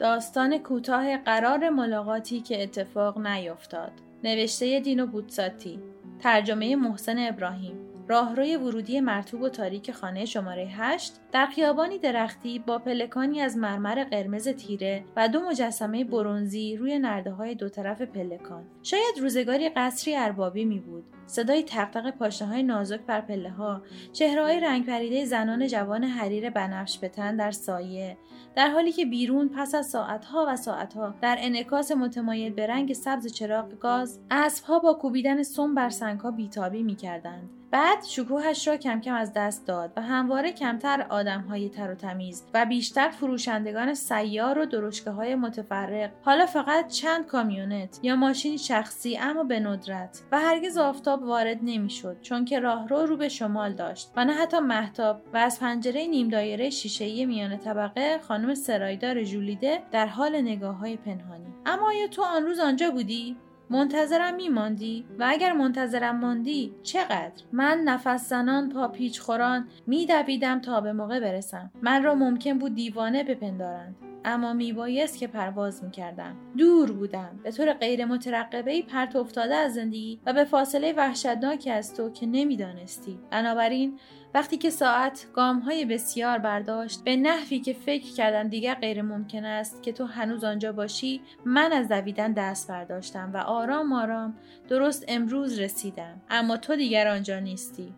داستان کوتاه قرار ملاقاتی که اتفاق نیفتاد. نوشته دینو بوتساتی. ترجمه محسن ابراهیم. راهروی ورودی مرتوب و تاریک خانه شماره 8 در خیابانی درختی با پلکانی از مرمر قرمز تیره و دو مجسمه برونزی روی نرده های دو طرف پلکان. شاید روزگاری قصری اربابی می بود. صدای تقتق پاشنه های نازک بر پله ها چهره های رنگ پریده زنان جوان حریر بنفش بتن در سایه. در حالی که بیرون پس از ساعتها و ساعتها در انعکاس متمایل به رنگ سبز چراغ گاز اسبها با کوبیدن سم بر سنگها بیتابی می‌کردند. بعد شکوهش را کم کم از دست داد و همواره کمتر های تر و تمیز و بیشتر فروشندگان سیار و درشکه های متفرق حالا فقط چند کامیونت یا ماشینی شخصی اما به ندرت و هرگز آفتاب وارد نمی‌شد چون که راهرو رو به شمال داشت و نه حتی محتاب و از پنجره نیم دایره شیشهای میان طبقه خانم سرایدار ژولیده در حال نگاه های پنهانی. اما آیا تو آن روز آنجا بودی؟ منتظرم میماندی؟ و اگر منتظرم ماندی چقدر؟ من نفس زنان پا پیچ خوران میدویدم تا به موقع برسم. من را ممکن بود دیوانه بپندارند. اما میبایست که پرواز می‌کردم. دور بودم. به طور غیر مترقبه ای پرت افتاده از زندگی و به فاصله وحشتناکی از تو که نمی‌دانستی. بنابراین وقتی که ساعت گام های بسیار برداشت به نحوی که فکر کردم دیگر غیر ممکن است که تو هنوز آنجا باشی من از دویدن دست برداشتم و آرام آرام درست امروز رسیدم. اما تو دیگر آنجا نیستی.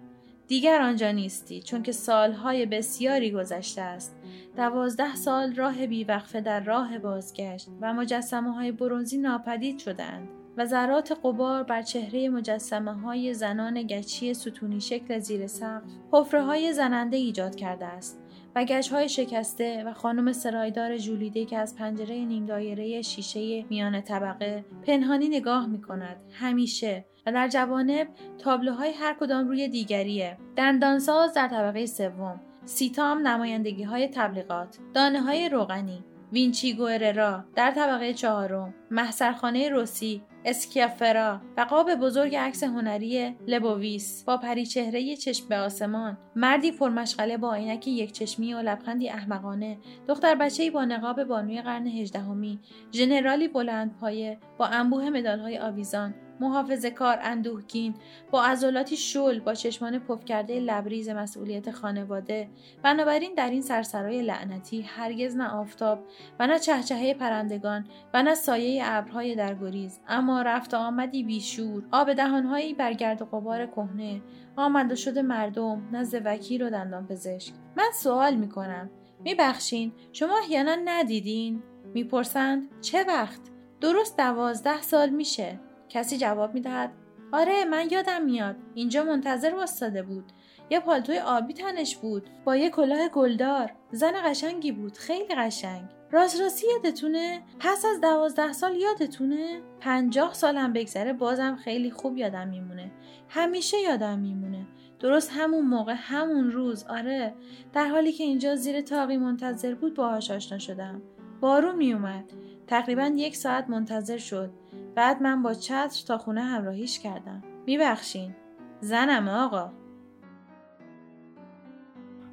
دیگر آنجا نیستی چون که سالهای بسیاری گذشته است. دوازده سال راه بیوقفه در راه بازگشت و مجسمه های برونزی ناپدید شدند و ذرات قبار بر چهره مجسمه های زنان گچی ستونی شکل زیر سقف حفره های زننده ایجاد کرده است. و گچ های شکسته و خانم سرایدار جولیده که از پنجره نیم دایره شیشه میان طبقه پنهانی نگاه می کند همیشه و در جوانب تابلوهای هر کدام روی دیگریه. دندانساز در طبقه سوم. سیتام نمایندگی های تبلیغات دانه های روغنی وینچی گوئررا در طبقه چهارم محسرخانه روسی اسکیافرا و قاب بزرگ عکس هنری لبوویس با پریچهره چشم به آسمان. مردی پرمشغله با عینک یک چشمی و لبخندی احمقانه. دختر بچهای با نقاب بانوی قرن هجدهمی. ژنرالی بلند پایه با انبوه مدالهای آویزان. محافظه کار اندوهگین با عضلاتی شل با چشمان پف کرده لبریز مسئولیت خانواده. بنابراین در این سرسرای لعنتی هرگز نه آفتاب و نه چهچهه پرندگان و نه سایه ابرهای درگریز. اما رفت آمدی بیشور. آب دهانهایی بر گرد و غبار کهنه. آمد و شده مردم نزد وکیل و دندان پزشک. من سوال می‌کنم. میبخشین؟ شما احیانا ندیدین؟ می‌پرسند چه وقت؟ درست دوازده سال میشه. کسی جواب می‌دهد. آره من یادم میاد. اینجا منتظر واستاده بود. یه پالتوی آبی تنش بود. با یه کلاه گلدار. زن قشنگی بود. خیلی قشنگ. راست راستی یادتونه؟ پس از دوازده سال یادتونه؟ پنجاه سالم بگذره بازم خیلی خوب یادم میمونه. همیشه یادم میمونه. درست همون موقع همون روز. آره. در حالی که اینجا زیر تاقی منتظر بود باهاش آشنا شدم. بارون میومد تقریبا یک ساعت منتظر شد. بعد من با چتر تا خونه همراهیش کردم. میبخشین. زنم آقا.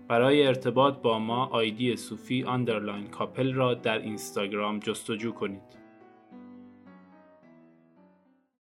برای ارتباط با ما ID صوفی underline couple را در اینستاگرام جستجو کنید.